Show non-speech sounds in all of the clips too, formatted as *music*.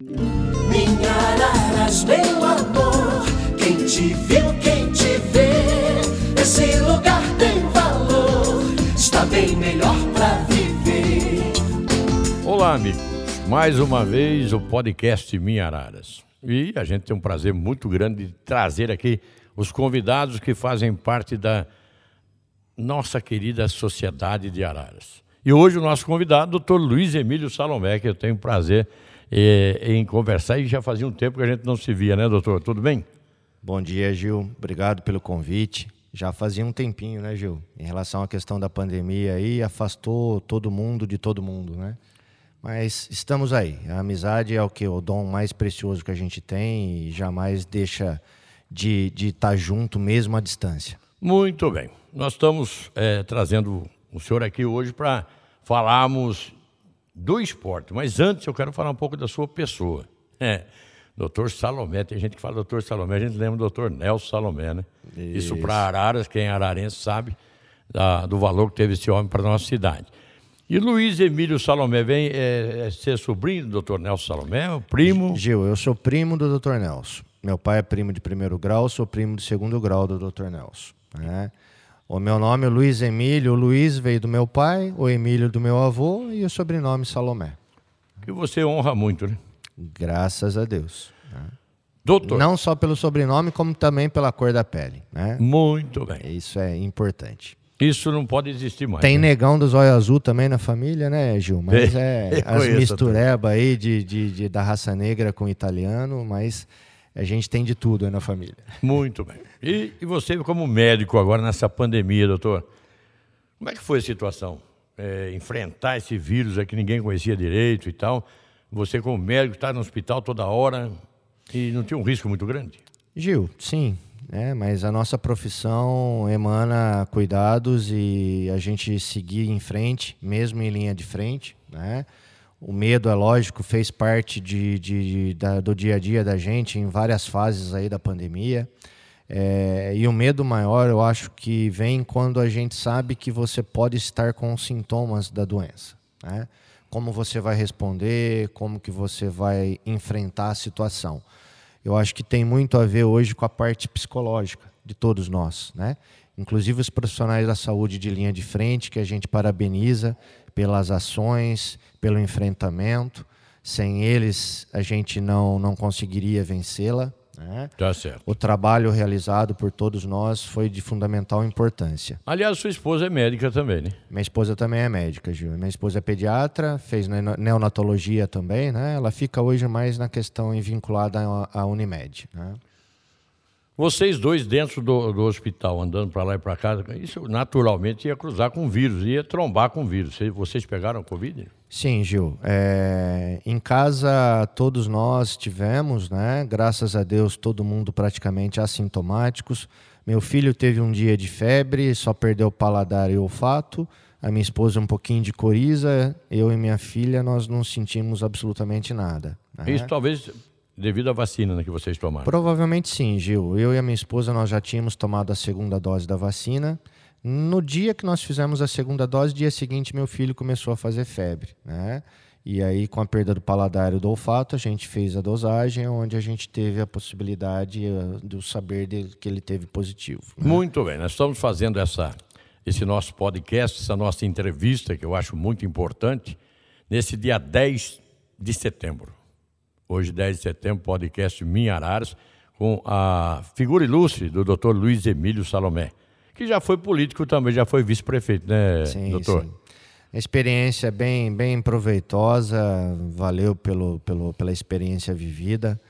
Minha Araras, meu amor, quem te viu, quem te vê, esse lugar tem valor, está bem melhor pra viver. Olá, amigos. Mais uma vez o podcast Minha Araras. E a gente tem um prazer muito grande de trazer aqui os convidados que fazem parte da nossa querida Sociedade de Araras. E hoje o nosso convidado, doutor Luiz Emílio Salomé, que eu tenho prazer eh, em conversar e já fazia um tempo que a gente não se via, né, doutor? Tudo bem? Bom dia, Gil. Obrigado pelo convite. Já fazia um tempinho, né, Gil? Em relação à questão da pandemia aí, afastou todo mundo de todo mundo, né? Mas estamos aí. A amizade é o que o dom mais precioso que a gente tem e jamais deixa de estar de tá junto mesmo à distância. Muito bem. Nós estamos eh, trazendo o senhor aqui hoje para falarmos do esporte. Mas antes eu quero falar um pouco da sua pessoa. *laughs* É, doutor Salomé, tem gente que fala doutor Salomé, a gente lembra do doutor Nelson Salomé, né? Isso, Isso para Araras, quem é ararense sabe da, do valor que teve esse homem para a nossa cidade. E Luiz Emílio Salomé vem é, é ser sobrinho do doutor Nelson Salomé, o primo? Gil, eu sou primo do doutor Nelson. Meu pai é primo de primeiro grau, sou primo de segundo grau do doutor Nelson. Né? O meu nome é Luiz Emílio, o Luiz veio do meu pai, o Emílio do meu avô e o sobrenome Salomé. Que você honra muito, né? Graças a Deus. Né? Doutor. Não só pelo sobrenome, como também pela cor da pele. Né? Muito bem. Isso é importante. Isso não pode existir mais. Tem né? negão dos olhos azul também na família, né, Gil? Mas é, *laughs* as misturebas aí de, de, de, da raça negra com italiano, mas a gente tem de tudo aí na família. Muito bem. E, e você, como médico agora nessa pandemia, doutor, como é que foi a situação? É, enfrentar esse vírus que ninguém conhecia direito e tal. Você, como médico, está no hospital toda hora e não tinha um risco muito grande? Gil, sim. É, mas a nossa profissão emana cuidados e a gente seguir em frente, mesmo em linha de frente, né? O medo, é lógico, fez parte de, de, de da, do dia a dia da gente em várias fases aí da pandemia. É, e o medo maior, eu acho que vem quando a gente sabe que você pode estar com sintomas da doença. Né? Como você vai responder, como que você vai enfrentar a situação. Eu acho que tem muito a ver hoje com a parte psicológica de todos nós, né? Inclusive os profissionais da saúde de linha de frente, que a gente parabeniza pelas ações, pelo enfrentamento. Sem eles, a gente não, não conseguiria vencê-la. Né? Tá certo. O trabalho realizado por todos nós foi de fundamental importância. Aliás, sua esposa é médica também, né? Minha esposa também é médica, Gil. Minha esposa é pediatra, fez neonatologia também, né? Ela fica hoje mais na questão vinculada à Unimed, né? Vocês dois dentro do, do hospital, andando para lá e para cá, isso naturalmente ia cruzar com o vírus, ia trombar com o vírus. Vocês pegaram Covid? Sim, Gil. É, em casa todos nós tivemos, né? Graças a Deus, todo mundo praticamente assintomáticos. Meu filho teve um dia de febre, só perdeu o paladar e o olfato. A minha esposa um pouquinho de coriza. Eu e minha filha, nós não sentimos absolutamente nada. Né? Isso talvez devido à vacina né, que vocês tomaram? Provavelmente sim, Gil. Eu e a minha esposa nós já tínhamos tomado a segunda dose da vacina. No dia que nós fizemos a segunda dose, dia seguinte meu filho começou a fazer febre, né? E aí, com a perda do paladar e do olfato, a gente fez a dosagem, onde a gente teve a possibilidade uh, do saber que ele teve positivo. Né? Muito bem, nós estamos fazendo essa, esse nosso podcast, essa nossa entrevista, que eu acho muito importante, nesse dia 10 de setembro hoje 10 de setembro, podcast Minha Araras, com a figura ilustre do doutor Luiz Emílio Salomé, que já foi político também, já foi vice-prefeito, né, sim, doutor? Sim. Experiência bem, bem proveitosa, valeu pelo, pelo, pela experiência vivida,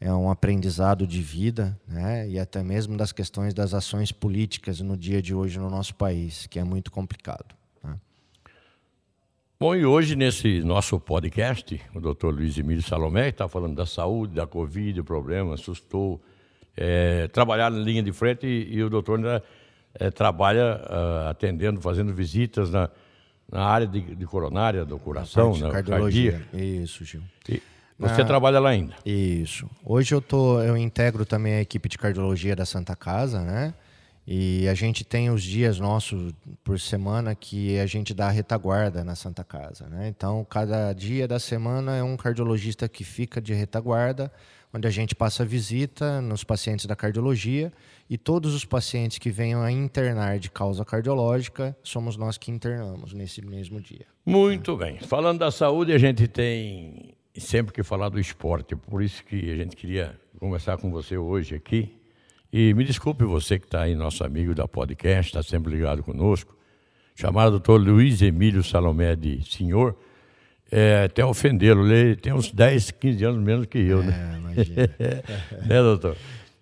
é um aprendizado de vida, né? e até mesmo das questões das ações políticas no dia de hoje no nosso país, que é muito complicado. Bom, e hoje nesse nosso podcast, o doutor Luiz Emílio Salomé está falando da saúde, da Covid, o problema, assustou. É, trabalhar na linha de frente e, e o doutor ainda é, trabalha uh, atendendo, fazendo visitas na, na área de, de coronária, do coração, na cardiologia. Cardia. Isso, Gil. E você trabalha lá ainda? Isso. Hoje eu, tô, eu integro também a equipe de cardiologia da Santa Casa, né? E a gente tem os dias nossos por semana que a gente dá retaguarda na Santa Casa. Né? Então, cada dia da semana é um cardiologista que fica de retaguarda, onde a gente passa visita nos pacientes da cardiologia e todos os pacientes que venham a internar de causa cardiológica, somos nós que internamos nesse mesmo dia. Muito bem. Falando da saúde, a gente tem sempre que falar do esporte, por isso que a gente queria conversar com você hoje aqui e me desculpe você que está aí, nosso amigo da podcast, está sempre ligado conosco, chamado doutor Luiz Emílio Salomé de senhor, é, até ofendê-lo, ele tem uns 10, 15 anos menos que eu, né? É, imagina. *laughs* né, doutor?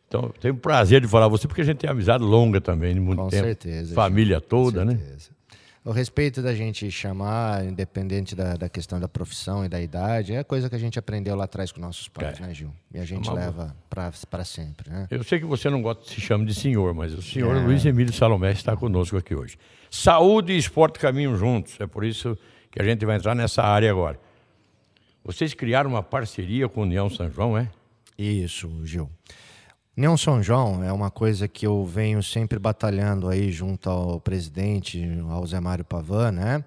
Então, tenho o prazer de falar com você, porque a gente tem amizade longa também, de muito Com tempo. certeza, Família Com toda, né? certeza. O respeito da gente chamar, independente da, da questão da profissão e da idade, é coisa que a gente aprendeu lá atrás com nossos pais, É. né, Gil? E a gente Uma leva para sempre, né? Eu sei que você não gosta de se chama de senhor, mas o senhor É. Luiz Emílio Salomé está conosco aqui hoje. Saúde e esporte caminham juntos, é por isso que a gente vai entrar nessa área agora. Vocês criaram uma parceria com a União São João, é? Isso, Gil. União São João é uma coisa que eu venho sempre batalhando aí junto ao presidente, ao Zé Mário Pavan, né?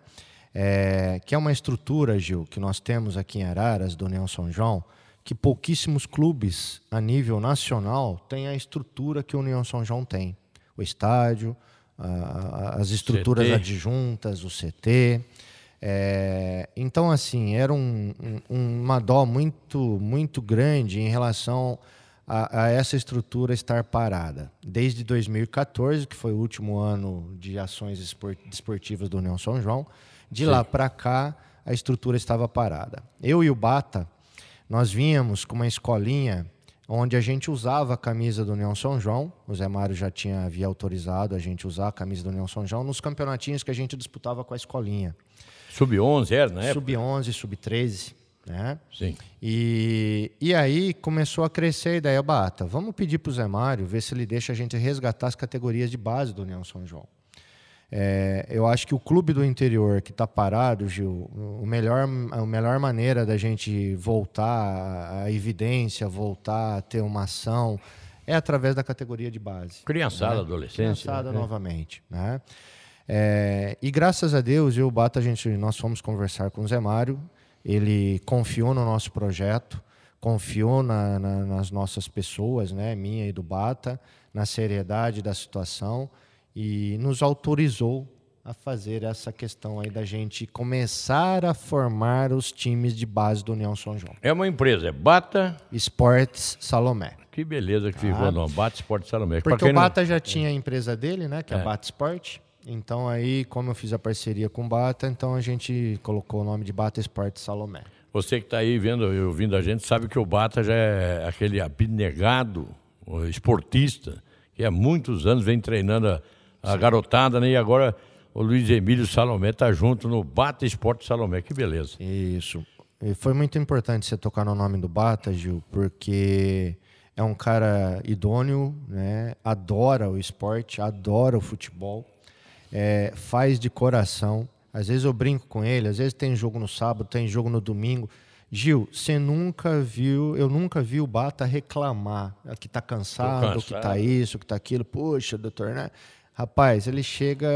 É, que é uma estrutura, Gil, que nós temos aqui em Araras, do União São João, que pouquíssimos clubes a nível nacional têm a estrutura que o União São João tem. O estádio, a- a- as estruturas CT. adjuntas, o CT. É, então, assim, era um, um- uma dó muito, muito grande em relação a, a essa estrutura estar parada. Desde 2014, que foi o último ano de ações espor- desportivas do União São João, de lá para cá a estrutura estava parada. Eu e o Bata, nós vínhamos com uma escolinha onde a gente usava a camisa do União São João. O Zé Mário já tinha havia autorizado a gente usar a camisa do União São João nos campeonatinhos que a gente disputava com a escolinha. Sub-11 era, época? Sub-11, sub-13, né? Sim. E, e aí começou a crescer a ideia, Bata, vamos pedir para o Zé Mário ver se ele deixa a gente resgatar as categorias de base do União São João. É, eu acho que o clube do interior que está parado, Gil, o melhor, a melhor maneira da gente voltar à- evidência, voltar a ter uma ação, é através da categoria de base. Criançada, né? adolescência. Criançada né? novamente. Né? É, e graças a Deus, eu o Bata, a gente, nós fomos conversar com o Zé Mário, ele confiou no nosso projeto, confiou na- na- nas nossas pessoas, né, minha e do Bata, na seriedade da situação e nos autorizou a fazer essa questão aí da gente começar a formar os times de base do União São João. É uma empresa, é Bata. Esportes Salomé. Que beleza que ficou, não. Bata Esporte Salomé. Porque o não- Bata já tinha a empresa dele, né? Que é, É. a Bata Sport. Então aí, como eu fiz a parceria com o Bata, então a gente colocou o nome de Bata Sport Salomé. Você que está aí vendo e ouvindo a gente sabe que o Bata já é aquele abnegado esportista que há muitos anos vem treinando a, a garotada, né? E agora o Luiz Emílio Salomé está junto no Bata Esporte Salomé. Que beleza. Isso. E foi muito importante você tocar no nome do Bata, Gil, porque é um cara idôneo, né? adora o esporte, adora o futebol, é, faz de coração. Às vezes eu brinco com ele, às vezes tem jogo no sábado, tem jogo no domingo. Gil, você nunca viu, eu nunca vi o Bata reclamar que tá cansado, que tá cansado. isso, que tá aquilo. Poxa, doutor, né? Rapaz, ele chega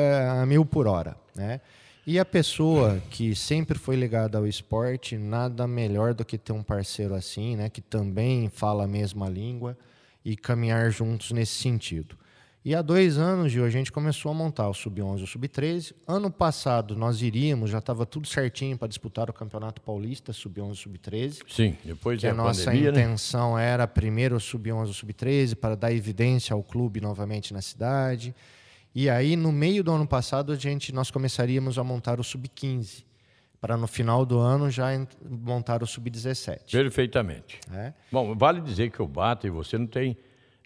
a mil por hora, né? E a pessoa que sempre foi ligada ao esporte, nada melhor do que ter um parceiro assim, né? Que também fala a mesma língua e caminhar juntos nesse sentido. E há dois anos, Gil, a gente começou a montar o Sub-11 e o Sub-13. Ano passado nós iríamos, já estava tudo certinho para disputar o Campeonato Paulista, Sub-11 e Sub-13. Sim, depois Que da a nossa pandemia, né? intenção era primeiro o Sub-11 e o Sub-13 para dar evidência ao clube novamente na cidade. E aí, no meio do ano passado, a gente, nós começaríamos a montar o Sub-15, para no final do ano já montar o Sub-17. Perfeitamente. né? Bom, vale dizer que o Bata e você não tem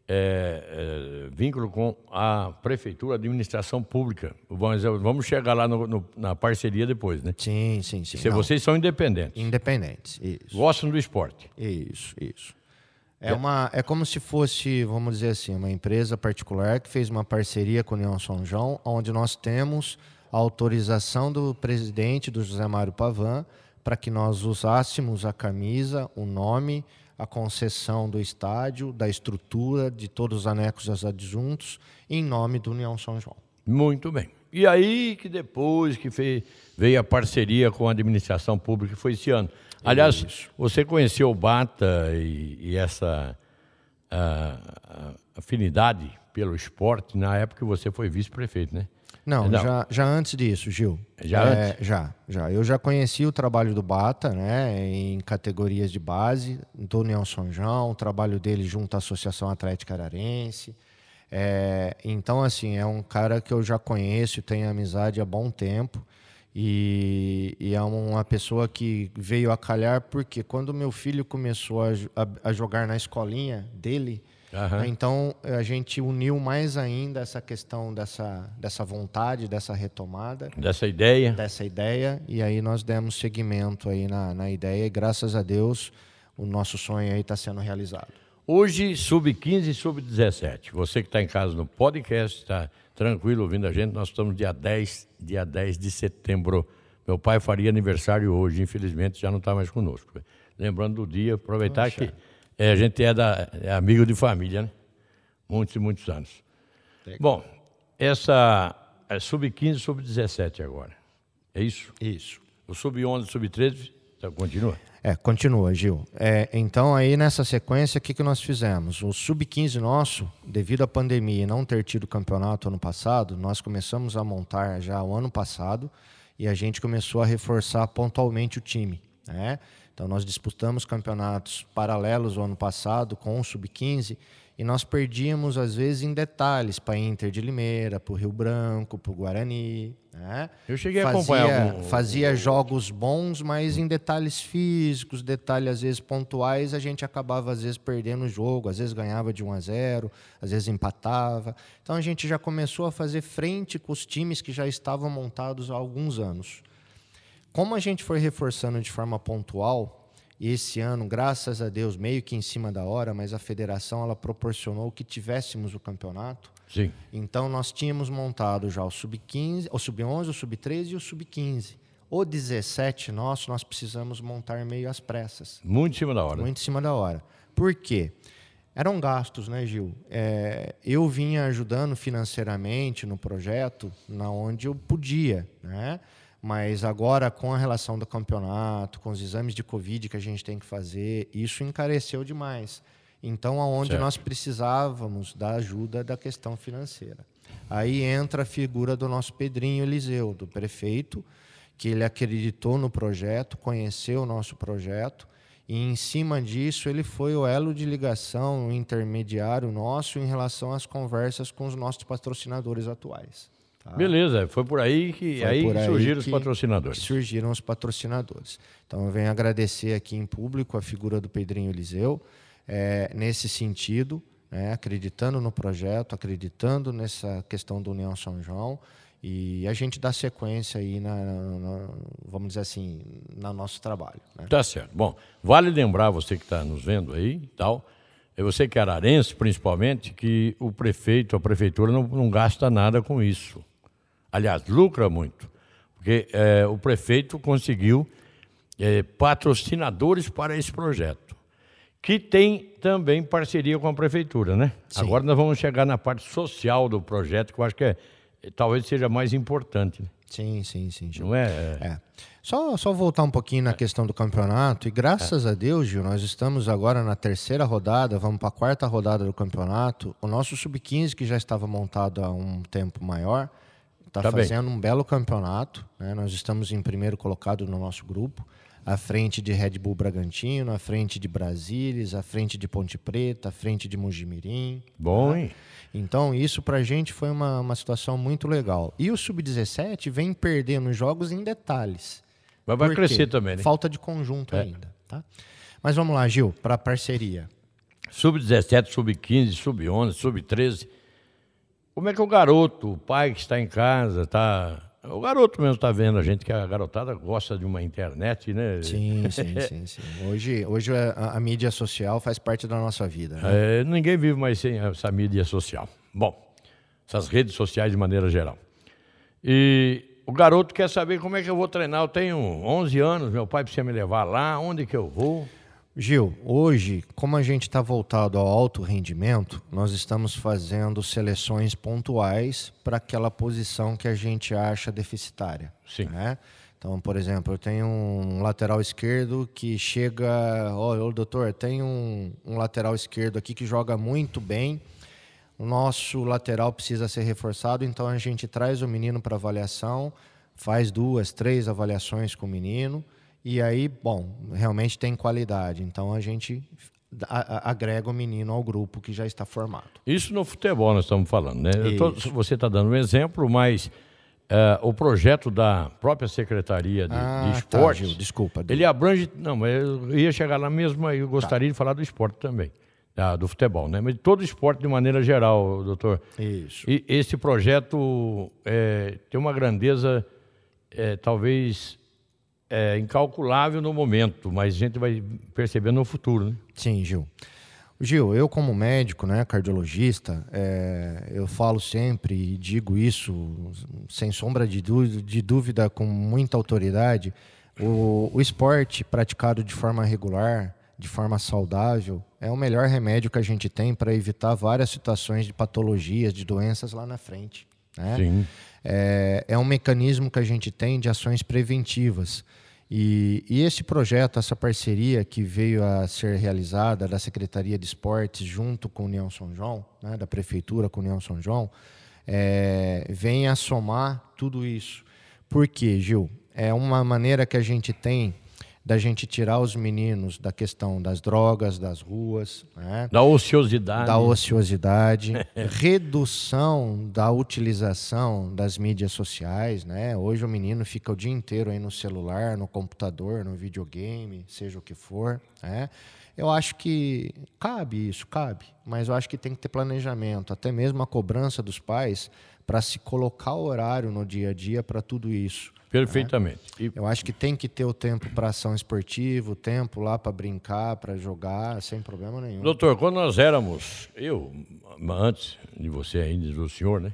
é, é, vínculo com a prefeitura, a administração pública. Vamos, vamos chegar lá no- no- na parceria depois, né? Sim, sim, sim. Se Não, vocês são independentes, Independentes, isso. gostam do esporte. Isso, isso. É, uma, é como se fosse, vamos dizer assim, uma empresa particular que fez uma parceria com a União São João, onde nós temos a autorização do presidente, do José Mário Pavan, para que nós usássemos a camisa, o nome, a concessão do estádio, da estrutura, de todos os anexos adjuntos, em nome do União São João. Muito bem. E aí que depois que fez, veio a parceria com a administração pública, que foi esse ano. Aliás, Isso. você conheceu o Bata e, e essa a, a afinidade pelo esporte na época que você foi vice-prefeito, né? Não, Não, Já, já antes disso, Gil. Já é, antes? Já, já. Eu já conheci o trabalho do Bata, né, em categorias de base, do São João, o trabalho dele junto à Associação Atlética Ararense. É, então, assim, é um cara que eu já conheço, tenho amizade há bom tempo. E, e, é uma pessoa que veio a calhar porque quando meu filho começou a, a, a jogar na escolinha dele, uhum. então a gente uniu mais ainda essa questão dessa, dessa vontade, dessa retomada. Dessa ideia. Dessa ideia. E aí nós demos seguimento aí na, na ideia e graças a Deus o nosso sonho aí está sendo realizado. Hoje, sub-15 e sub-17. Você que está em casa no podcast, está tranquilo ouvindo a gente, nós estamos dia 10, dia 10 de setembro. Meu pai faria aniversário hoje, infelizmente já não está mais conosco. Lembrando do dia, aproveitar Poxa. que é, a gente é, da, é amigo de família, né? Muitos e muitos anos. Bom, essa é sub-15 e sub-17 agora. É isso? Isso. O sub-11 e sub-13 então, continua? É, continua, Gil. É, então, aí nessa sequência, o que, que nós fizemos? O Sub-15 nosso, devido à pandemia e não ter tido campeonato ano passado, nós começamos a montar já o ano passado e a gente começou a reforçar pontualmente o time. Né? Então, nós disputamos campeonatos paralelos o ano passado com o Sub-15 e nós perdíamos, às vezes, em detalhes para Inter de Limeira, para o Rio Branco, para o Guarani. Né? Eu cheguei fazia, a acompanhar algum... Fazia jogos bons, mas em detalhes físicos, detalhes, às vezes, pontuais, a gente acabava, às vezes, perdendo o jogo. Às vezes, ganhava de 1 a 0, às vezes, empatava. Então, a gente já começou a fazer frente com os times que já estavam montados há alguns anos. Como a gente foi reforçando de forma pontual, e esse ano, graças a Deus, meio que em cima da hora, mas a federação ela proporcionou que tivéssemos o campeonato. Sim. Então nós tínhamos montado já o sub-15, o sub-11, o sub-13 e o sub-15. O 17 nosso, nós precisamos montar meio às pressas. Muito em cima da hora. Muito em cima da hora. Por quê? Eram gastos, né, Gil? É, eu vinha ajudando financeiramente no projeto, na onde eu podia, né? Mas agora, com a relação do campeonato, com os exames de Covid que a gente tem que fazer, isso encareceu demais. Então, aonde certo. nós precisávamos da ajuda da questão financeira. Aí entra a figura do nosso Pedrinho Eliseu, do prefeito, que ele acreditou no projeto, conheceu o nosso projeto, e em cima disso ele foi o elo de ligação, o intermediário nosso em relação às conversas com os nossos patrocinadores atuais. Tá? Beleza, foi por aí que aí, por aí surgiram que, os patrocinadores. surgiram os patrocinadores. Então eu venho agradecer aqui em público a figura do Pedrinho Eliseu, é, nesse sentido, né, acreditando no projeto, acreditando nessa questão do União São João. E a gente dá sequência aí, na, na vamos dizer assim, no nosso trabalho. Né? Tá certo. Bom, vale lembrar você que está nos vendo aí tal, é você que é ararense, principalmente, que o prefeito, a prefeitura não, não gasta nada com isso. Aliás, lucra muito, porque é, o prefeito conseguiu é, patrocinadores para esse projeto, que tem também parceria com a prefeitura, né? Sim. Agora nós vamos chegar na parte social do projeto, que eu acho que é, talvez seja mais importante. Né? Sim, sim, sim. Gil. Não é? é. Só, só voltar um pouquinho na é. questão do campeonato, e graças é. a Deus, Gil, nós estamos agora na terceira rodada, vamos para a quarta rodada do campeonato. O nosso sub-15, que já estava montado há um tempo maior, está tá fazendo bem. um belo campeonato. Né? Nós estamos em primeiro colocado no nosso grupo, à frente de Red Bull Bragantino, à frente de Brasília, à frente de Ponte Preta, à frente de Mojimirim. Bom, tá? hein? Então, isso para a gente foi uma, uma situação muito legal. E o Sub-17 vem perdendo jogos em detalhes. Mas vai crescer também, né? Falta de conjunto é. ainda. Tá? Mas vamos lá, Gil, para a parceria. Sub-17, sub-15, sub-11, sub-13. Como é que o garoto, o pai que está em casa, tá. O garoto mesmo está vendo a gente que a garotada gosta de uma internet, né? Sim, *laughs* sim, sim, sim. Hoje, hoje a, a, mídia social faz parte da nossa vida. Né? É, ninguém vive mais sem essa mídia social. Bom, essas redes sociais de maneira geral. E o garoto quer saber como é que eu vou treinar. Eu tenho 11 anos, meu pai precisa me levar lá, onde que eu vou? Gil, hoje, como a gente está voltado ao alto rendimento, nós estamos fazendo seleções pontuais para aquela posição que a gente acha deficitária. Sim. Né? Então, por exemplo, eu tenho um lateral esquerdo que chega. Olha, oh, doutor, tem um, um lateral esquerdo aqui que joga muito bem. O nosso lateral precisa ser reforçado, então a gente traz o menino para avaliação, faz duas, três avaliações com o menino e aí, bom, realmente tem qualidade. Então a gente agrega o menino ao grupo que já está formado. Isso no futebol nós estamos falando, né? Tô, você está dando um exemplo, mas uh, o projeto da própria Secretaria de, ah, de tá, Esportes, tá, Gil, desculpa. Ele abrange, não, mas eu ia chegar lá mesmo, e eu gostaria tá. de falar do esporte também, ah, do futebol, né? Mas de todo esporte de maneira geral, doutor. Isso. E esse projeto é, tem uma grandeza, é, talvez é incalculável no momento, mas a gente vai perceber no futuro. Né? Sim, Gil. Gil, eu como médico, né, cardiologista, é, eu falo sempre e digo isso sem sombra de dúvida, de dúvida com muita autoridade, o, o esporte praticado de forma regular, de forma saudável, é o melhor remédio que a gente tem para evitar várias situações de patologias, de doenças lá na frente. Né? Sim. É, é um mecanismo que a gente tem de ações preventivas. E, e, esse projeto, essa parceria que veio a ser realizada da Secretaria de Esportes junto com o União São João, né, da Prefeitura com o União São João, é, vem a somar tudo isso. Por quê, Gil? É uma maneira que a gente tem da gente tirar os meninos da questão das drogas, das ruas, né? da ociosidade, da ociosidade, *laughs* redução da utilização das mídias sociais, né? Hoje o menino fica o dia inteiro aí no celular, no computador, no videogame, seja o que for, né? Eu acho que cabe isso, cabe, mas eu acho que tem que ter planejamento, até mesmo a cobrança dos pais para se colocar o horário no dia a dia para tudo isso. Perfeitamente. Né? Eu acho que tem que ter o tempo para ação esportiva, o tempo lá para brincar, para jogar, sem problema nenhum. Doutor, quando nós éramos, eu, antes de você ainda, do senhor, né?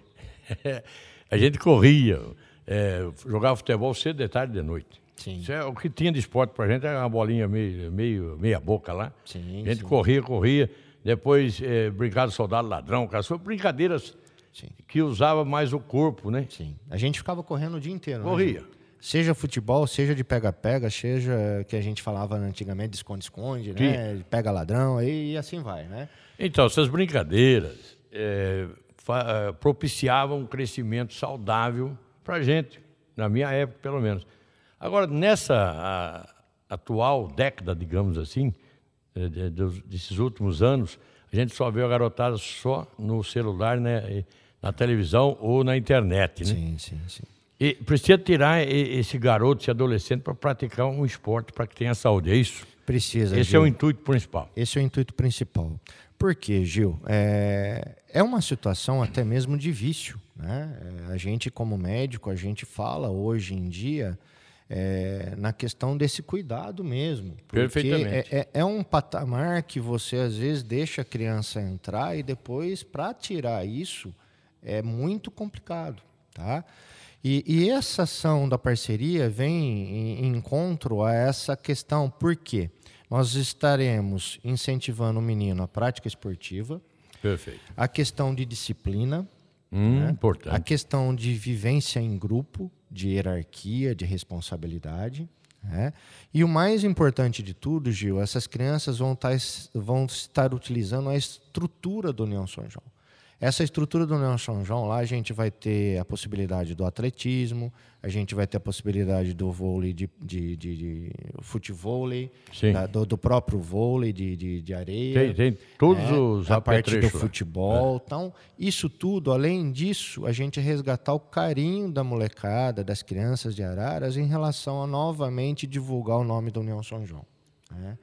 *laughs* a gente corria, é, jogava futebol cedo, de tarde e de noite. Sim. Isso é, o que tinha de esporte para a gente era uma bolinha meio, meio meia boca lá. Sim, a gente sim. corria, corria. Depois, é, brincar de soldado ladrão, cara. São brincadeiras Sim. que usava mais o corpo, né? Sim. A gente ficava correndo o dia inteiro. né, Corria. Gil? seja futebol, seja de pega-pega, seja que a gente falava antigamente de esconde-esconde, né? De pega ladrão, e, e assim vai, né? Então, essas brincadeiras é, é, propiciavam um crescimento saudável para a gente, na minha época, pelo menos. Agora, nessa atual década, digamos assim, é, desses últimos anos, a gente só vê a garotada só no celular, né, e na televisão ou na internet, né? Sim, sim, sim. E precisa tirar esse garoto, esse adolescente, para praticar um esporte para que tenha saúde, é isso? Precisa. Esse Gil. é o intuito principal. Esse é o intuito principal. Por quê, Gil? É, é uma situação até mesmo de vício. Né? É, A gente, como médico, a gente fala hoje em dia é, na questão desse cuidado mesmo. Porque Perfeitamente. É, é- é um patamar que você, às vezes, deixa a criança entrar e depois, para tirar isso, é muito complicado. Tá? E, e essa ação da parceria vem em, encontro a essa questão. Por quê? Nós estaremos incentivando o menino à prática esportiva, Perfeito. a questão de disciplina, Hum, né? a Importante. questão de vivência em grupo, de hierarquia, de responsabilidade. né? E o mais importante de tudo, Gil, essas crianças vão estar, vão estar utilizando a estrutura do União São João. Essa estrutura do União São João, lá a gente vai ter a possibilidade do atletismo, a gente vai ter a possibilidade do vôlei de, de, de, de futevôlei, da- do, do próprio vôlei de, de, de areia Tem, tem todos né, os a parte do futebol. Então, isso tudo, além disso, a gente resgatar o carinho da molecada, das crianças de Araras, em relação a novamente divulgar o nome da União São João. né?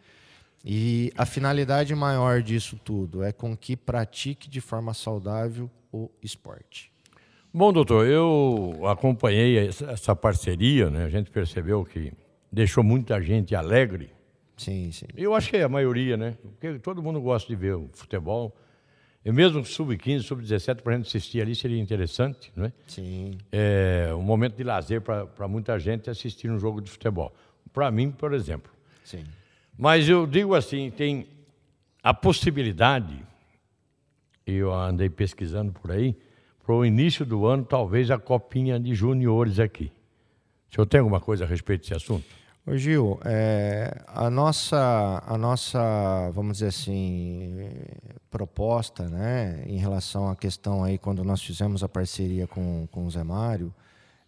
E a finalidade maior disso tudo é com que pratique de forma saudável o esporte. Bom, doutor, eu acompanhei essa parceria, né? A gente percebeu que deixou muita gente alegre. Sim, sim. Eu acho que é a maioria, né? Porque todo mundo gosta de ver o futebol. E mesmo sub-15, sub-17, para a gente assistir ali seria interessante, não é? Sim. É um momento de lazer para muita gente assistir um jogo de futebol. Para mim, por exemplo. Sim. Mas eu digo assim, tem a possibilidade, eu andei pesquisando por aí, para o início do ano, talvez a copinha de juniores aqui. O senhor tem alguma coisa a respeito desse assunto? Ô Gil, é, a, nossa, a nossa, vamos dizer assim, proposta né, em relação à questão aí, quando nós fizemos a parceria com, com o Zé Mário,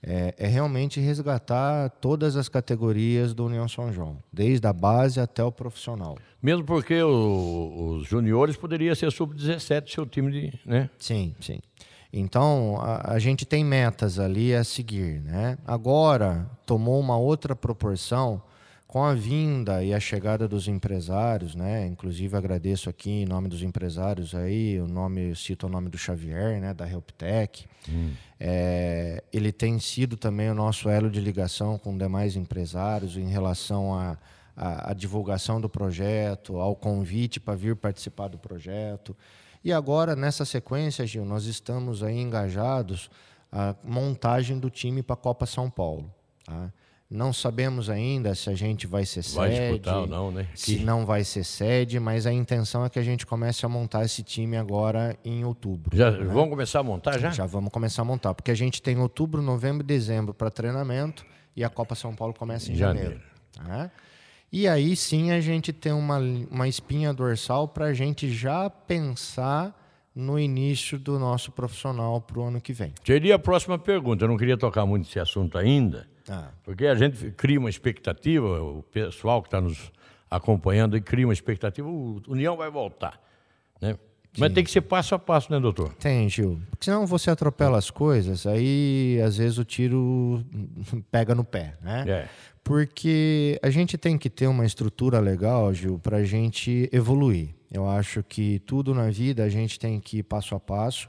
é, é realmente resgatar todas as categorias do União São João, desde a base até o profissional. Mesmo porque o, os juniores poderia ser sub-17 seu time de, né? Sim, sim. Então, a, a, gente tem metas ali a seguir. Né? Agora, tomou uma outra proporção com a vinda e a chegada dos empresários, né? Inclusive agradeço aqui em nome dos empresários aí, o nome cito o nome do Xavier, né? Da Helptech. Hum. É, ele tem sido também o nosso elo de ligação com demais empresários em relação à a, a, a, divulgação do projeto, ao convite para vir participar do projeto. E agora, nessa sequência, Gil, nós estamos aí engajados a montagem do time para a Copa São Paulo. Tá? Não sabemos ainda se a gente vai ser vai sede, disputar ou não, né? se que... não vai ser sede, mas a intenção é que a gente comece a montar esse time agora em outubro. Já né? vamos começar a montar já? Já vamos começar a montar, porque a gente tem outubro, novembro e dezembro para treinamento e a Copa São Paulo começa em janeiro. janeiro. Tá? E aí sim a gente tem uma, uma espinha dorsal para a gente já pensar no início do nosso profissional para o ano que vem. Seria a próxima pergunta. Eu não queria tocar muito nesse assunto ainda, ah. porque a gente cria uma expectativa, o pessoal que está nos acompanhando cria uma expectativa, o União vai voltar. Né? Mas tem que ser passo a passo, né, doutor? Tem, Gil. Porque senão você atropela as coisas, aí às vezes o tiro *laughs* pega no pé, né? É. Porque a gente tem que ter uma estrutura legal, Gil, para a gente evoluir. Eu acho que tudo na vida a gente tem que ir passo a passo.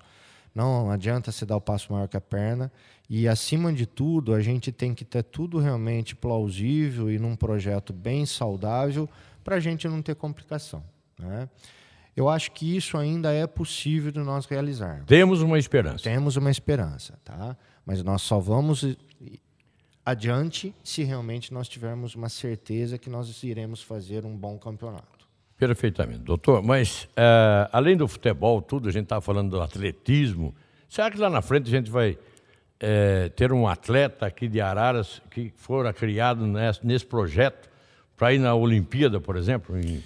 Não adianta se dar o passo maior que a perna. E, acima de tudo, a gente tem que ter tudo realmente plausível e num projeto bem saudável para a gente não ter complicação. Né? Eu acho que isso ainda é possível de nós realizar. Temos uma esperança. Temos uma esperança, tá? Mas nós só vamos adiante se realmente nós tivermos uma certeza que nós iremos fazer um bom campeonato. Perfeitamente, doutor. Mas uh, além do futebol, tudo, a gente está falando do atletismo. Será que lá na frente a gente vai uh, ter um atleta aqui de Araras que fora criado nesse, nesse projeto para ir na Olimpíada, por exemplo, em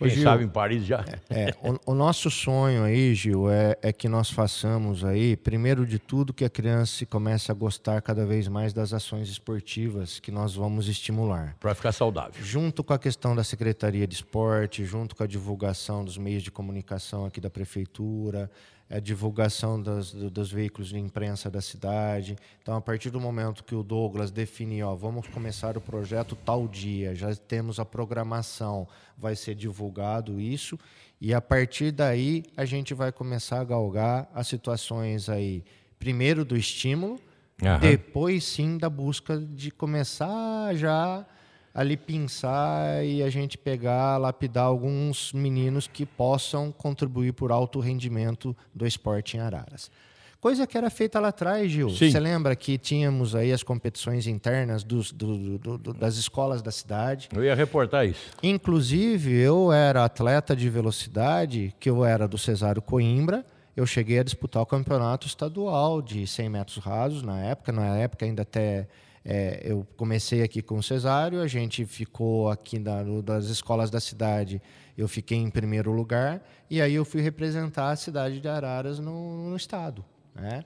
quem Gil, sabe em Paris já. É, o, o, nosso sonho aí, Gil, é, é, que nós façamos aí, primeiro de tudo, que a criança comece a gostar cada vez mais das ações esportivas que nós vamos estimular. Para ficar saudável. Junto com a questão da Secretaria de Esporte, junto com a divulgação dos meios de comunicação aqui da Prefeitura, a divulgação das, dos veículos de imprensa da cidade. Então, a partir do momento que o Douglas definiu, ó, vamos começar o projeto tal dia, já temos a programação, vai ser divulgado isso, e a partir daí a gente vai começar a galgar as situações aí, primeiro do estímulo, uhum. depois sim da busca de começar já ali pinçar e a gente pegar, lapidar alguns meninos que possam contribuir por alto rendimento do esporte em Araras. Coisa que era feita lá atrás, Gil. Você lembra que tínhamos aí as competições internas dos, do, do, do, das escolas da cidade? Eu ia reportar isso. Inclusive, eu era atleta de velocidade, que eu era do Cesário Coimbra. Eu cheguei a disputar o campeonato estadual de 100 metros rasos na época. Na época, ainda até é, eu comecei aqui com o Cesário, a gente ficou aqui na, das escolas da cidade, eu fiquei em primeiro lugar, e aí eu fui representar a cidade de Araras no, no estado. Né?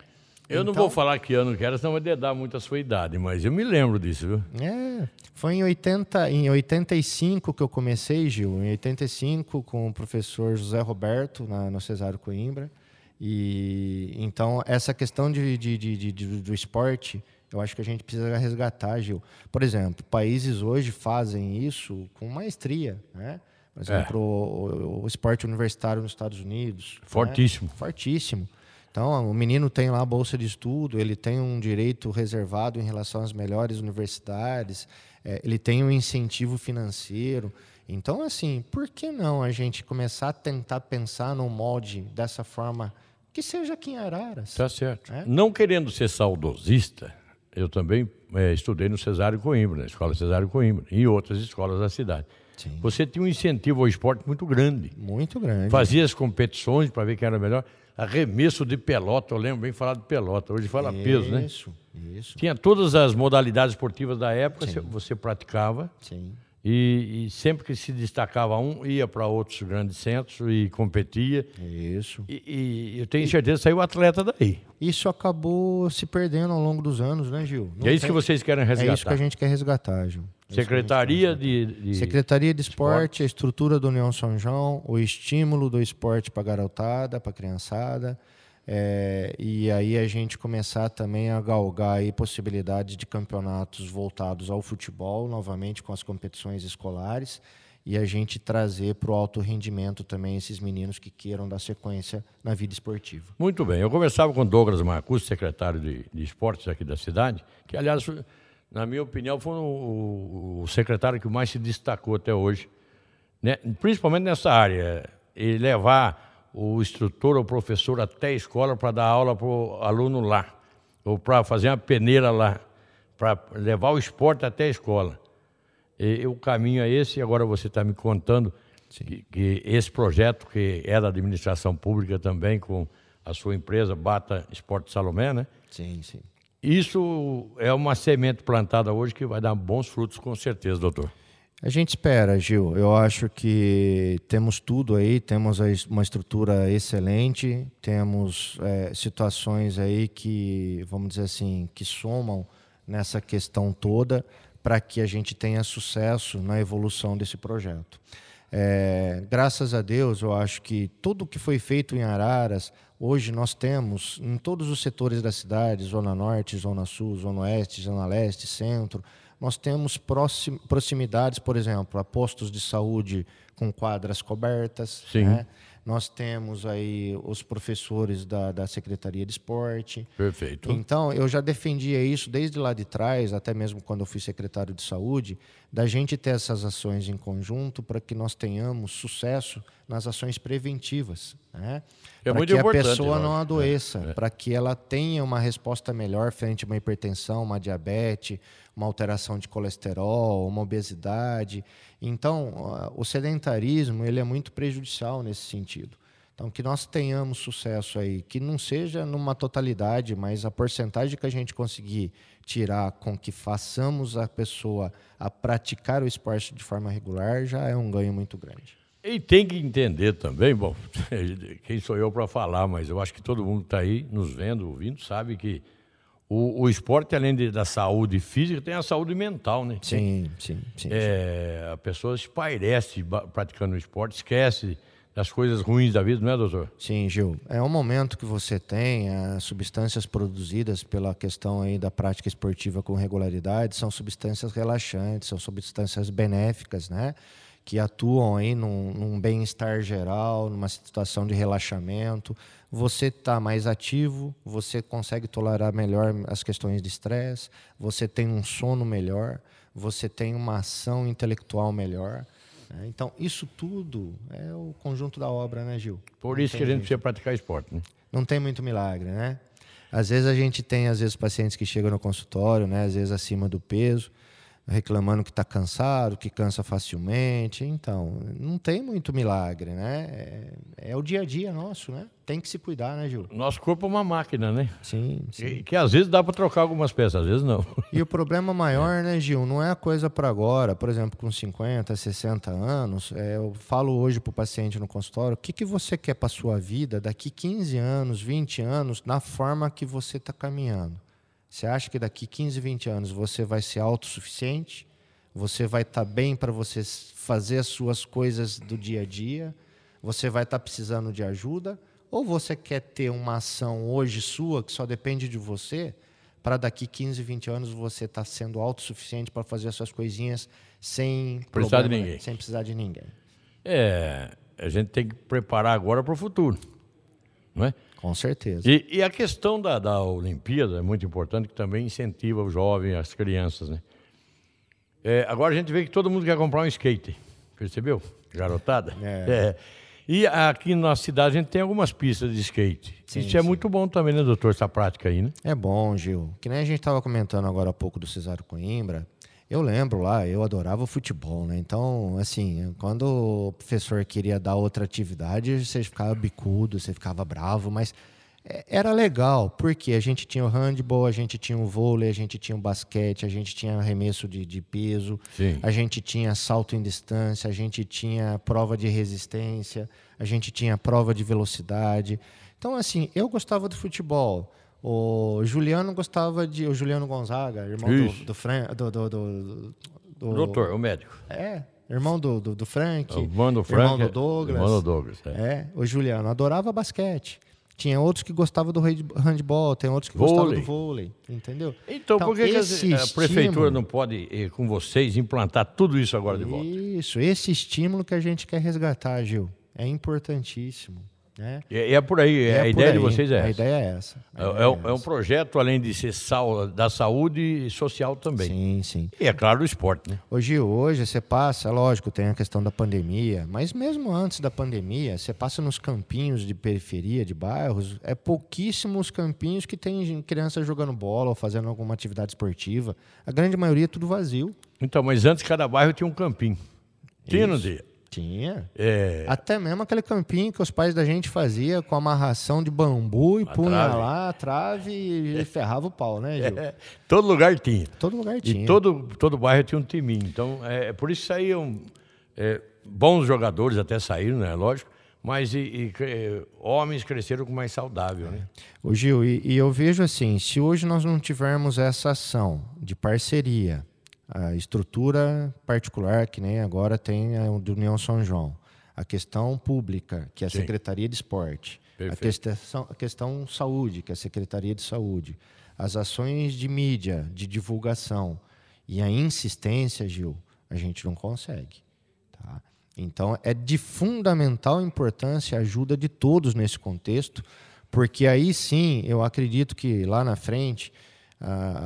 Eu então, não vou falar que ano que era, senão vai dedar muito a sua idade, mas eu me lembro disso, viu? É, foi em, 80, em 85 que eu comecei, Gil, em 85 com o professor José Roberto, na, no Cesário Coimbra, e então essa questão de, de, de, de do esporte eu acho que a gente precisa resgatar, Gil. Por exemplo, países hoje fazem isso com maestria, né? Por exemplo, é. o, o, esporte universitário nos Estados Unidos. Né? Fortíssimo. Né? Fortíssimo. Então, o menino tem lá a bolsa de estudo, ele tem um direito reservado em relação às melhores universidades, é, ele tem um incentivo financeiro. Então, assim, por que não a gente começar a tentar pensar num molde dessa forma que seja aqui em Araras? Tá certo. É? Não querendo ser saudosista, eu também é, estudei no Cesário Coimbra, na Escola Cesário Coimbra, e outras escolas da cidade. Sim. Você tinha um incentivo ao esporte muito grande. Muito grande. Fazia as competições para ver quem era melhor. Arremesso de pelota, eu lembro bem falar de pelota. Hoje fala peso, né? Isso, isso. Tinha todas as modalidades esportivas da época, você, você praticava. Sim. E, e sempre que se destacava um, ia para outros grandes centros e competia. Isso. E, e eu tenho certeza que saiu atleta daí. Isso acabou se perdendo ao longo dos anos, né, Gil? E é isso que tem- vocês querem resgatar. É isso que a gente quer resgatar, Gil. É que a Secretaria de, de- Secretaria de Esporte, a estrutura do União São João, o estímulo do esporte para garotada, para criançada, é, e aí a gente começar também a galgar aí possibilidades de campeonatos voltados ao futebol, novamente com as competições escolares, e a gente trazer para o alto rendimento também esses meninos que queiram dar sequência na vida esportiva. Muito bem. Eu conversava com Douglas Marcus, secretário de, de esportes aqui da cidade, que, aliás, na minha opinião, foi o, o secretário que mais se destacou até hoje, né? principalmente nessa área, e levar o instrutor ou professor até a escola para dar aula para o aluno lá, ou para fazer uma peneira lá, para levar o esporte até a escola. E, o caminho é esse, e agora você está me contando que, que esse projeto, que é da administração pública também, com a sua empresa Bata Esporte Salomé, né? Sim, sim. Isso é uma semente plantada hoje que vai dar bons frutos, com certeza, doutor. A gente espera, Gil. Eu acho que temos tudo aí, temos uma estrutura excelente, temos é, situações aí que, vamos dizer assim, que somam nessa questão toda para que a gente tenha sucesso na evolução desse projeto. É, graças a Deus, eu acho que tudo o que foi feito em Araras, hoje nós temos em todos os setores da cidade, Zona Norte, Zona Sul, Zona Oeste, Zona Leste, Centro, nós temos proxim- proximidades, por exemplo, a postos de saúde com quadras cobertas. Sim. né? Nós temos aí os professores da, da Secretaria de Esporte. Perfeito. Então, eu já defendia isso desde lá de trás, até mesmo quando eu fui secretário de saúde, da gente ter essas ações em conjunto para que nós tenhamos sucesso nas ações preventivas. Né? É para que a pessoa não lógico. adoeça, É, é. para que ela tenha uma resposta melhor frente a uma hipertensão, uma diabetes, uma alteração de colesterol, uma obesidade. Então, ah, o sedentarismo ele é muito prejudicial nesse sentido. Então, que nós tenhamos sucesso aí, que não seja numa totalidade, mas a porcentagem que a gente conseguir tirar com que façamos a pessoa a praticar o esporte de forma regular já é um ganho muito grande. E tem que entender também, bom, *laughs* quem sou eu para falar, mas eu acho que todo mundo está aí nos vendo, ouvindo, sabe que o, o esporte, além de, da saúde física, tem a saúde mental, né? Sim, sim, sim. É, a pessoa espairece praticando o esporte, esquece das coisas ruins da vida, não é, doutor? Sim, Gil. É um momento que você tem as substâncias produzidas pela questão aí da prática esportiva com regularidade são substâncias relaxantes, são substâncias benéficas, né? Que atuam aí num, num bem-estar geral, numa situação de relaxamento. Você está mais ativo, você consegue tolerar melhor as questões de estresse, você tem um sono melhor, você tem uma ação intelectual melhor. né? Então, isso tudo é o conjunto da obra, né, Gil? Por isso que a gente precisa praticar esporte, né? Não tem muito milagre, né? Às vezes a gente tem, às vezes, pacientes que chegam no consultório, né? Às vezes acima do peso, reclamando que está cansado, que cansa facilmente. Então, não tem muito milagre, né? É, é o dia a dia nosso, né? Tem que se cuidar, né, Gil? Nosso corpo é uma máquina, né? Sim, sim. Que, que às vezes dá para trocar algumas peças, às vezes não. E o problema maior, né, Gil, não é a coisa para agora. Por exemplo, com 50, 60 anos, é, eu falo hoje para o paciente no consultório, o que, que você quer para sua vida daqui 15 anos, 20 anos, na forma que você está caminhando? Você acha que daqui 15, 20 anos você vai ser autossuficiente? Você vai estar bem para você fazer as suas coisas do dia a dia? Você vai estar precisando de ajuda? Ou você quer ter uma ação hoje sua que só depende de você para daqui 15, 20 anos você estar sendo autossuficiente para fazer as suas coisinhas sem Precisar de problema, ninguém. sem precisar de ninguém? É, a gente tem que preparar agora para o futuro, não é? Com certeza. E, e a questão da, da Olimpíada é muito importante, que também incentiva o jovem, as crianças, né? É, agora a gente vê que todo mundo quer comprar um skate. Percebeu? Garotada? É. E aqui na cidade a gente tem algumas pistas de skate. Sim, Isso é sim. muito bom também, né, doutor? Essa prática aí, né? É bom, Gil. Que nem a gente estava comentando agora há pouco do Cesário Coimbra. Eu lembro lá, eu adorava futebol, né? Então, assim, quando o professor queria dar outra atividade, você ficava bicudo, você ficava bravo, mas é- era legal, porque a gente tinha o handball, a gente tinha o vôlei, a gente tinha o basquete, a gente tinha arremesso de, de peso, Sim. a gente tinha salto em distância, a gente tinha prova de resistência, a gente tinha prova de velocidade. Então, assim, eu gostava do futebol. O Juliano gostava de. O Juliano Gonzaga, irmão do, do, Fran, do, do, do, do- doutor, o médico. É, irmão do, do, do Frank. O irmão do Irmão Frank, do Douglas. irmão do Douglas, é. É, o Juliano adorava basquete. Tinha outros que gostavam do hand- handball, tem outros que gostavam Vôlei. do vôlei, entendeu? Então, por que, que a, a prefeitura estímulo- não pode, eh, com vocês, implantar tudo isso agora de volta? Isso, esse estímulo que a gente quer resgatar, Gil, é importantíssimo. Né? É, é por aí, É a ideia de aí, vocês é A essa. ideia é essa. A É, ideia é um, é um essa. projeto, além de ser sal, da saúde social também. Sim, sim. E é claro, o esporte, né? Gil, hoje você passa, lógico, tem a questão da pandemia, mas mesmo antes da pandemia, você passa nos campinhos de periferia, de bairros, é pouquíssimos campinhos que tem criança jogando bola ou fazendo alguma atividade esportiva. A grande maioria é tudo vazio. Então, mas antes cada bairro tinha um campinho. Tinha, não Isso. Tinha? É, Até mesmo aquele campinho que os pais da gente fazia com amarração de bambu e punha lá a trave e *laughs* ferrava o pau, né, Gil? é, todo lugar tinha. Todo lugar tinha. E todo, todo bairro tinha um timinho. Então, é, por isso saíam é, bons jogadores, até saíram, né? Lógico. Mas e, e, cre- homens cresceram com mais saudável, né? Ô Gil, e, e eu vejo assim, se hoje nós não tivermos essa ação de parceria, a estrutura particular, que nem agora tem a do União São João, a questão pública, que é a Sim. Secretaria de Esporte, a questão, a questão saúde, que é a Secretaria de Saúde, as ações de mídia, de divulgação e a insistência, Gil, a gente não consegue. Tá? Então, é de fundamental importância a ajuda de todos nesse contexto, porque aí sim eu acredito que lá na frente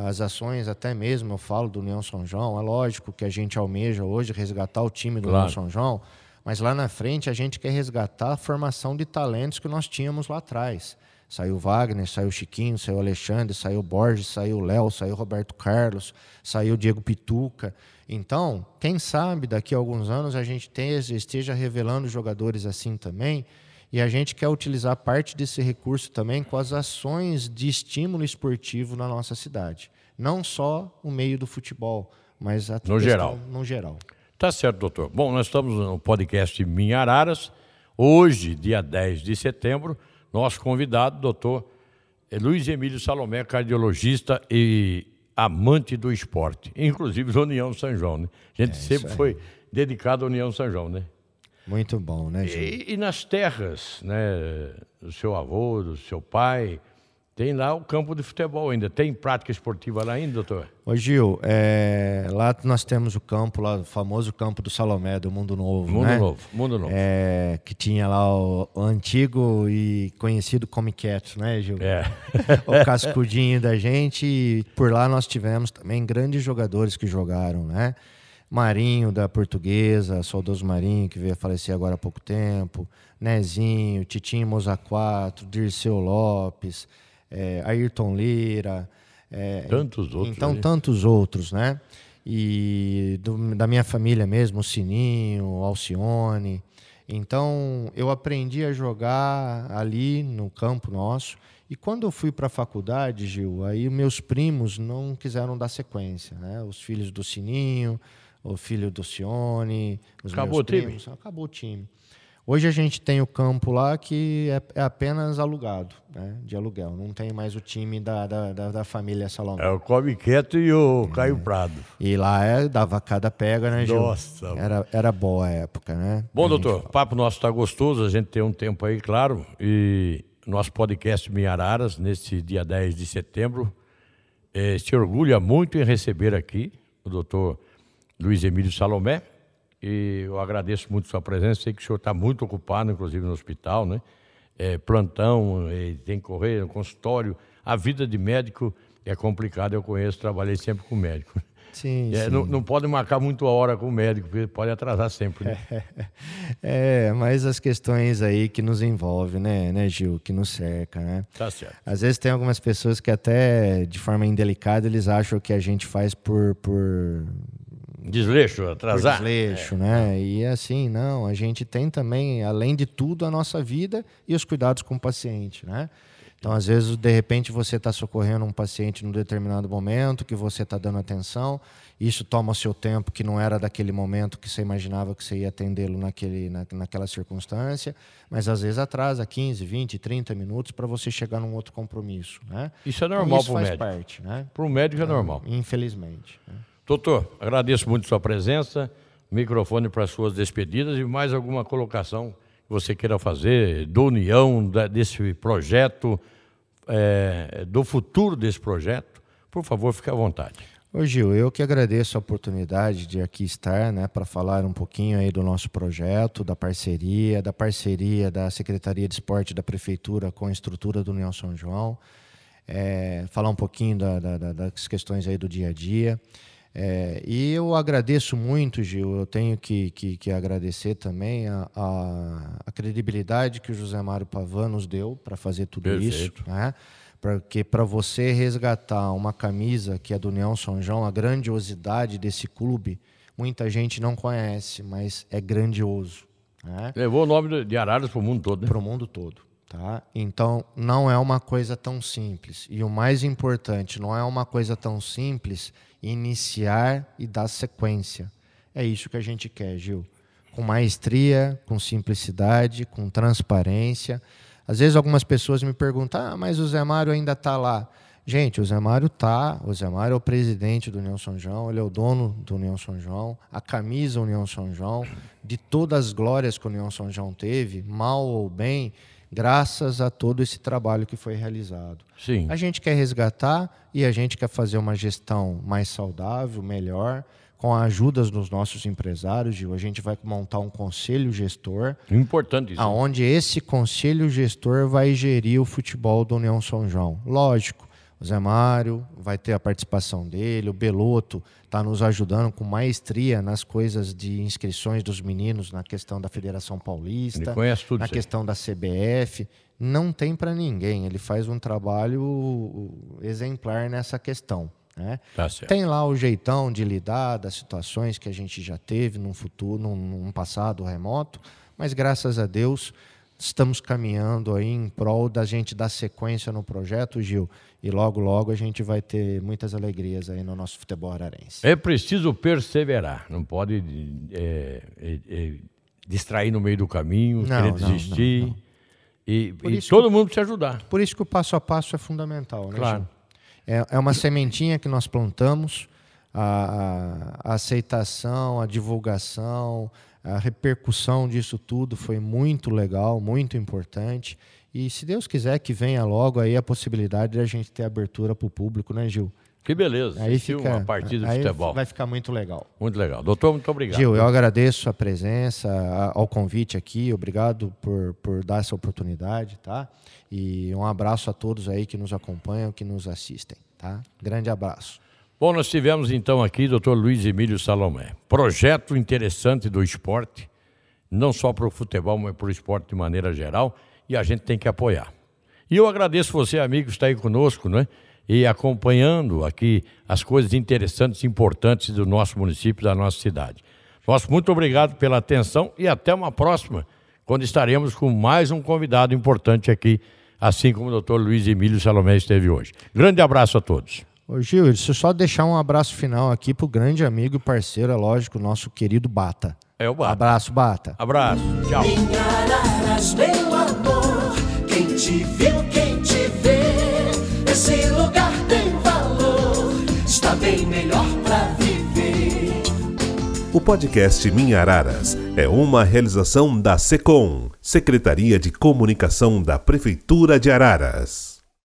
as ações, até mesmo eu falo do União São João, é lógico que a gente almeja hoje resgatar o time do Claro. União São João, mas lá na frente a gente quer resgatar a formação de talentos que nós tínhamos lá atrás. Saiu o Wagner, saiu Chiquinho, saiu o Alexandre, saiu Borges, saiu o Léo, saiu o Roberto Carlos, saiu o Diego Pituca. Então, quem sabe daqui a alguns anos a gente esteja revelando jogadores assim também, e a gente quer utilizar parte desse recurso também com as ações de estímulo esportivo na nossa cidade. Não só o meio do futebol, mas a No geral. no geral. Tá certo, doutor. Bom, nós estamos no podcast Minha Araras. Hoje, dia 10 de setembro, nosso convidado, doutor é Luiz Emílio Salomé, cardiologista e amante do esporte, inclusive da União São João. Né? A gente sempre foi dedicado à União São João, né? Muito bom, né, Gil? E, e nas terras, né, do seu avô, do seu pai, tem lá o campo de futebol ainda. Tem prática esportiva lá ainda, doutor? Ô Gil, é, lá nós temos o campo, lá, o famoso campo do Salomé, do Mundo Novo. Mundo né? Novo, Mundo Novo. É, que tinha lá o, o antigo e conhecido Comiquet, né, Gil? É. *laughs* o cascudinho da gente. E por lá nós tivemos também grandes jogadores que jogaram, né? Marinho da Portuguesa, saudoso Marinho, que veio a falecer agora há pouco tempo, Nezinho, Titinho Moza 4, Dirceu Lopes, é, Ayrton Lira. é, Tantos outros Então, aí. tantos outros, né? E do- da minha família mesmo, o Sininho, o Alcione. Então, eu aprendi a jogar ali no campo nosso. E quando eu fui para a faculdade, Gil, aí meus primos não quiseram dar sequência, né? Os filhos do Sininho, o filho do Cione, os Acabou meus o time? primos. Acabou o time. Hoje a gente tem o campo lá que é, é apenas alugado, né? De aluguel. Não tem mais o time da, da, da, da família Salomão. É o Come Quieto e o Caio Prado. E lá é, dava cada pega, né, Gil? Nossa. Era, era boa a época, né? Bom, A doutor, o papo nosso está gostoso, a gente tem um tempo aí, claro, e nosso podcast Minha Araras, nesse dia 10 de setembro, eh, se orgulha muito em receber aqui o doutor Luiz Emílio Salomé, e eu agradeço muito sua presença, sei que o senhor está muito ocupado, inclusive no hospital, né? Eh, plantão, eh, tem que correr no consultório, a vida de médico é complicada, eu conheço, trabalhei sempre com médico. Sim, É, sim. não, não pode marcar muito a hora com o médico, porque pode atrasar sempre. Né? *laughs* É, mas as questões aí que nos envolvem, né, né, Gil, que nos cerca, né? Tá certo. Às vezes tem algumas pessoas que até de forma indelicada eles acham que a gente faz por, por, Desleixo, atrasar. desleixo, né? E assim, não, a gente tem também, além de tudo, a nossa vida e os cuidados com o paciente, né? Então, às vezes, de repente, você está socorrendo um paciente num determinado momento, que você está dando atenção, isso toma o seu tempo, que não era daquele momento que você imaginava que você ia atendê-lo naquele, na, naquela circunstância, mas às vezes atrasa 15, 20, 30 minutos para você chegar num outro compromisso, né? Isso é Então, normal para o faz médico. parte, né? Para o médico é normal. Infelizmente. né? Doutor, agradeço muito sua presença. Microfone para suas despedidas e mais alguma colocação que você queira fazer do União, da- desse projeto, é, do futuro desse projeto. Por favor, fique à vontade. Ô Gil, eu que agradeço a oportunidade de aqui estar, né, para falar um pouquinho aí do nosso projeto, da parceria, da parceria da Secretaria de Esporte da Prefeitura com a estrutura do União São João, é, falar um pouquinho da- da- da- das questões aí do dia a dia. É, e eu agradeço muito, Gil, eu tenho que, que, que agradecer também a, a, a credibilidade que o José Mário Pavan nos deu para fazer tudo isso Perfeito. né? Porque para você resgatar uma camisa que é do União São João, a grandiosidade desse clube, muita gente não conhece, mas é grandioso, né? Levou o nome de- de Araras para o mundo todo, né? Para o mundo todo, tá? Então não é uma coisa tão simples. E o mais importante, não é uma coisa tão simples iniciar e dar sequência. É isso que a gente quer, Gil. Com maestria, com simplicidade, com transparência. Às vezes algumas pessoas me perguntam: ah, mas o Zé Mário ainda está lá. Gente, o Zé Mário tá, o Zé Mário é o presidente do União São João, ele é o dono do União São João, a camisa União São João, de todas as glórias que o União São João teve, mal ou bem, graças a todo esse trabalho que foi realizado. Sim. A gente quer resgatar e a gente quer fazer uma gestão mais saudável, melhor, com a ajuda dos nossos empresários, Gil. A gente vai montar um conselho gestor, Importante isso. aonde esse conselho gestor vai gerir o futebol do União São João. Lógico, o Zé Mário vai ter a participação dele, o Beloto está nos ajudando com maestria nas coisas de inscrições dos meninos na questão da Federação Paulista, Ele conhece tudo na isso aí. questão da CBF. Não tem para ninguém, ele faz um trabalho exemplar nessa questão. Né? Tá. Tem lá o jeitão de lidar das situações que a gente já teve num futuro, num, num passado remoto, mas graças a Deus estamos caminhando aí em prol da gente dar sequência no projeto, Gil, e logo logo a gente vai ter muitas alegrias aí no nosso futebol ararense. É preciso perseverar, não pode é, é, é, distrair no meio do caminho, Não, querer desistir. não, não. E, e todo mundo precisa ajudar. Por isso que o passo a passo é fundamental, né, Claro. Gil? É, é uma sementinha que nós plantamos, a- a aceitação, a divulgação, a repercussão disso tudo foi muito legal, muito importante. E se Deus quiser que venha logo aí a possibilidade de a gente ter abertura para o público, né, Gil? Que beleza. Aí fica, uma partida de futebol. vai ficar muito legal. Muito legal. Doutor, muito obrigado. Gil, eu agradeço a presença, a- ao convite aqui, obrigado por, por dar essa oportunidade, tá? E um abraço a todos aí que nos acompanham, que nos assistem, tá? Grande abraço. Bom, nós tivemos então aqui doutor Luiz Emílio Salomé. Projeto interessante do esporte, não só para o futebol, mas para o esporte de maneira geral, e a gente tem que apoiar. E eu agradeço você, amigo, que está aí conosco, né? E acompanhando aqui as coisas interessantes e importantes do nosso município, da nossa cidade. Nosso muito obrigado pela atenção e até uma próxima, quando estaremos com mais um convidado importante aqui, assim como o doutor Luiz Emílio Salomé esteve hoje. Grande abraço a todos. Ô Gil, deixa eu só deixar um abraço final aqui pro grande amigo e parceiro, é lógico, nosso querido Bata. É o Bata. Abraço, Bata. Abraço. Tchau. Em Araras, meu amor, quem te viu, quem te vê, esse lugar tem valor, está bem melhor pra viver. O podcast Minha Araras é uma realização da SECOM, Secretaria de Comunicação da Prefeitura de Araras.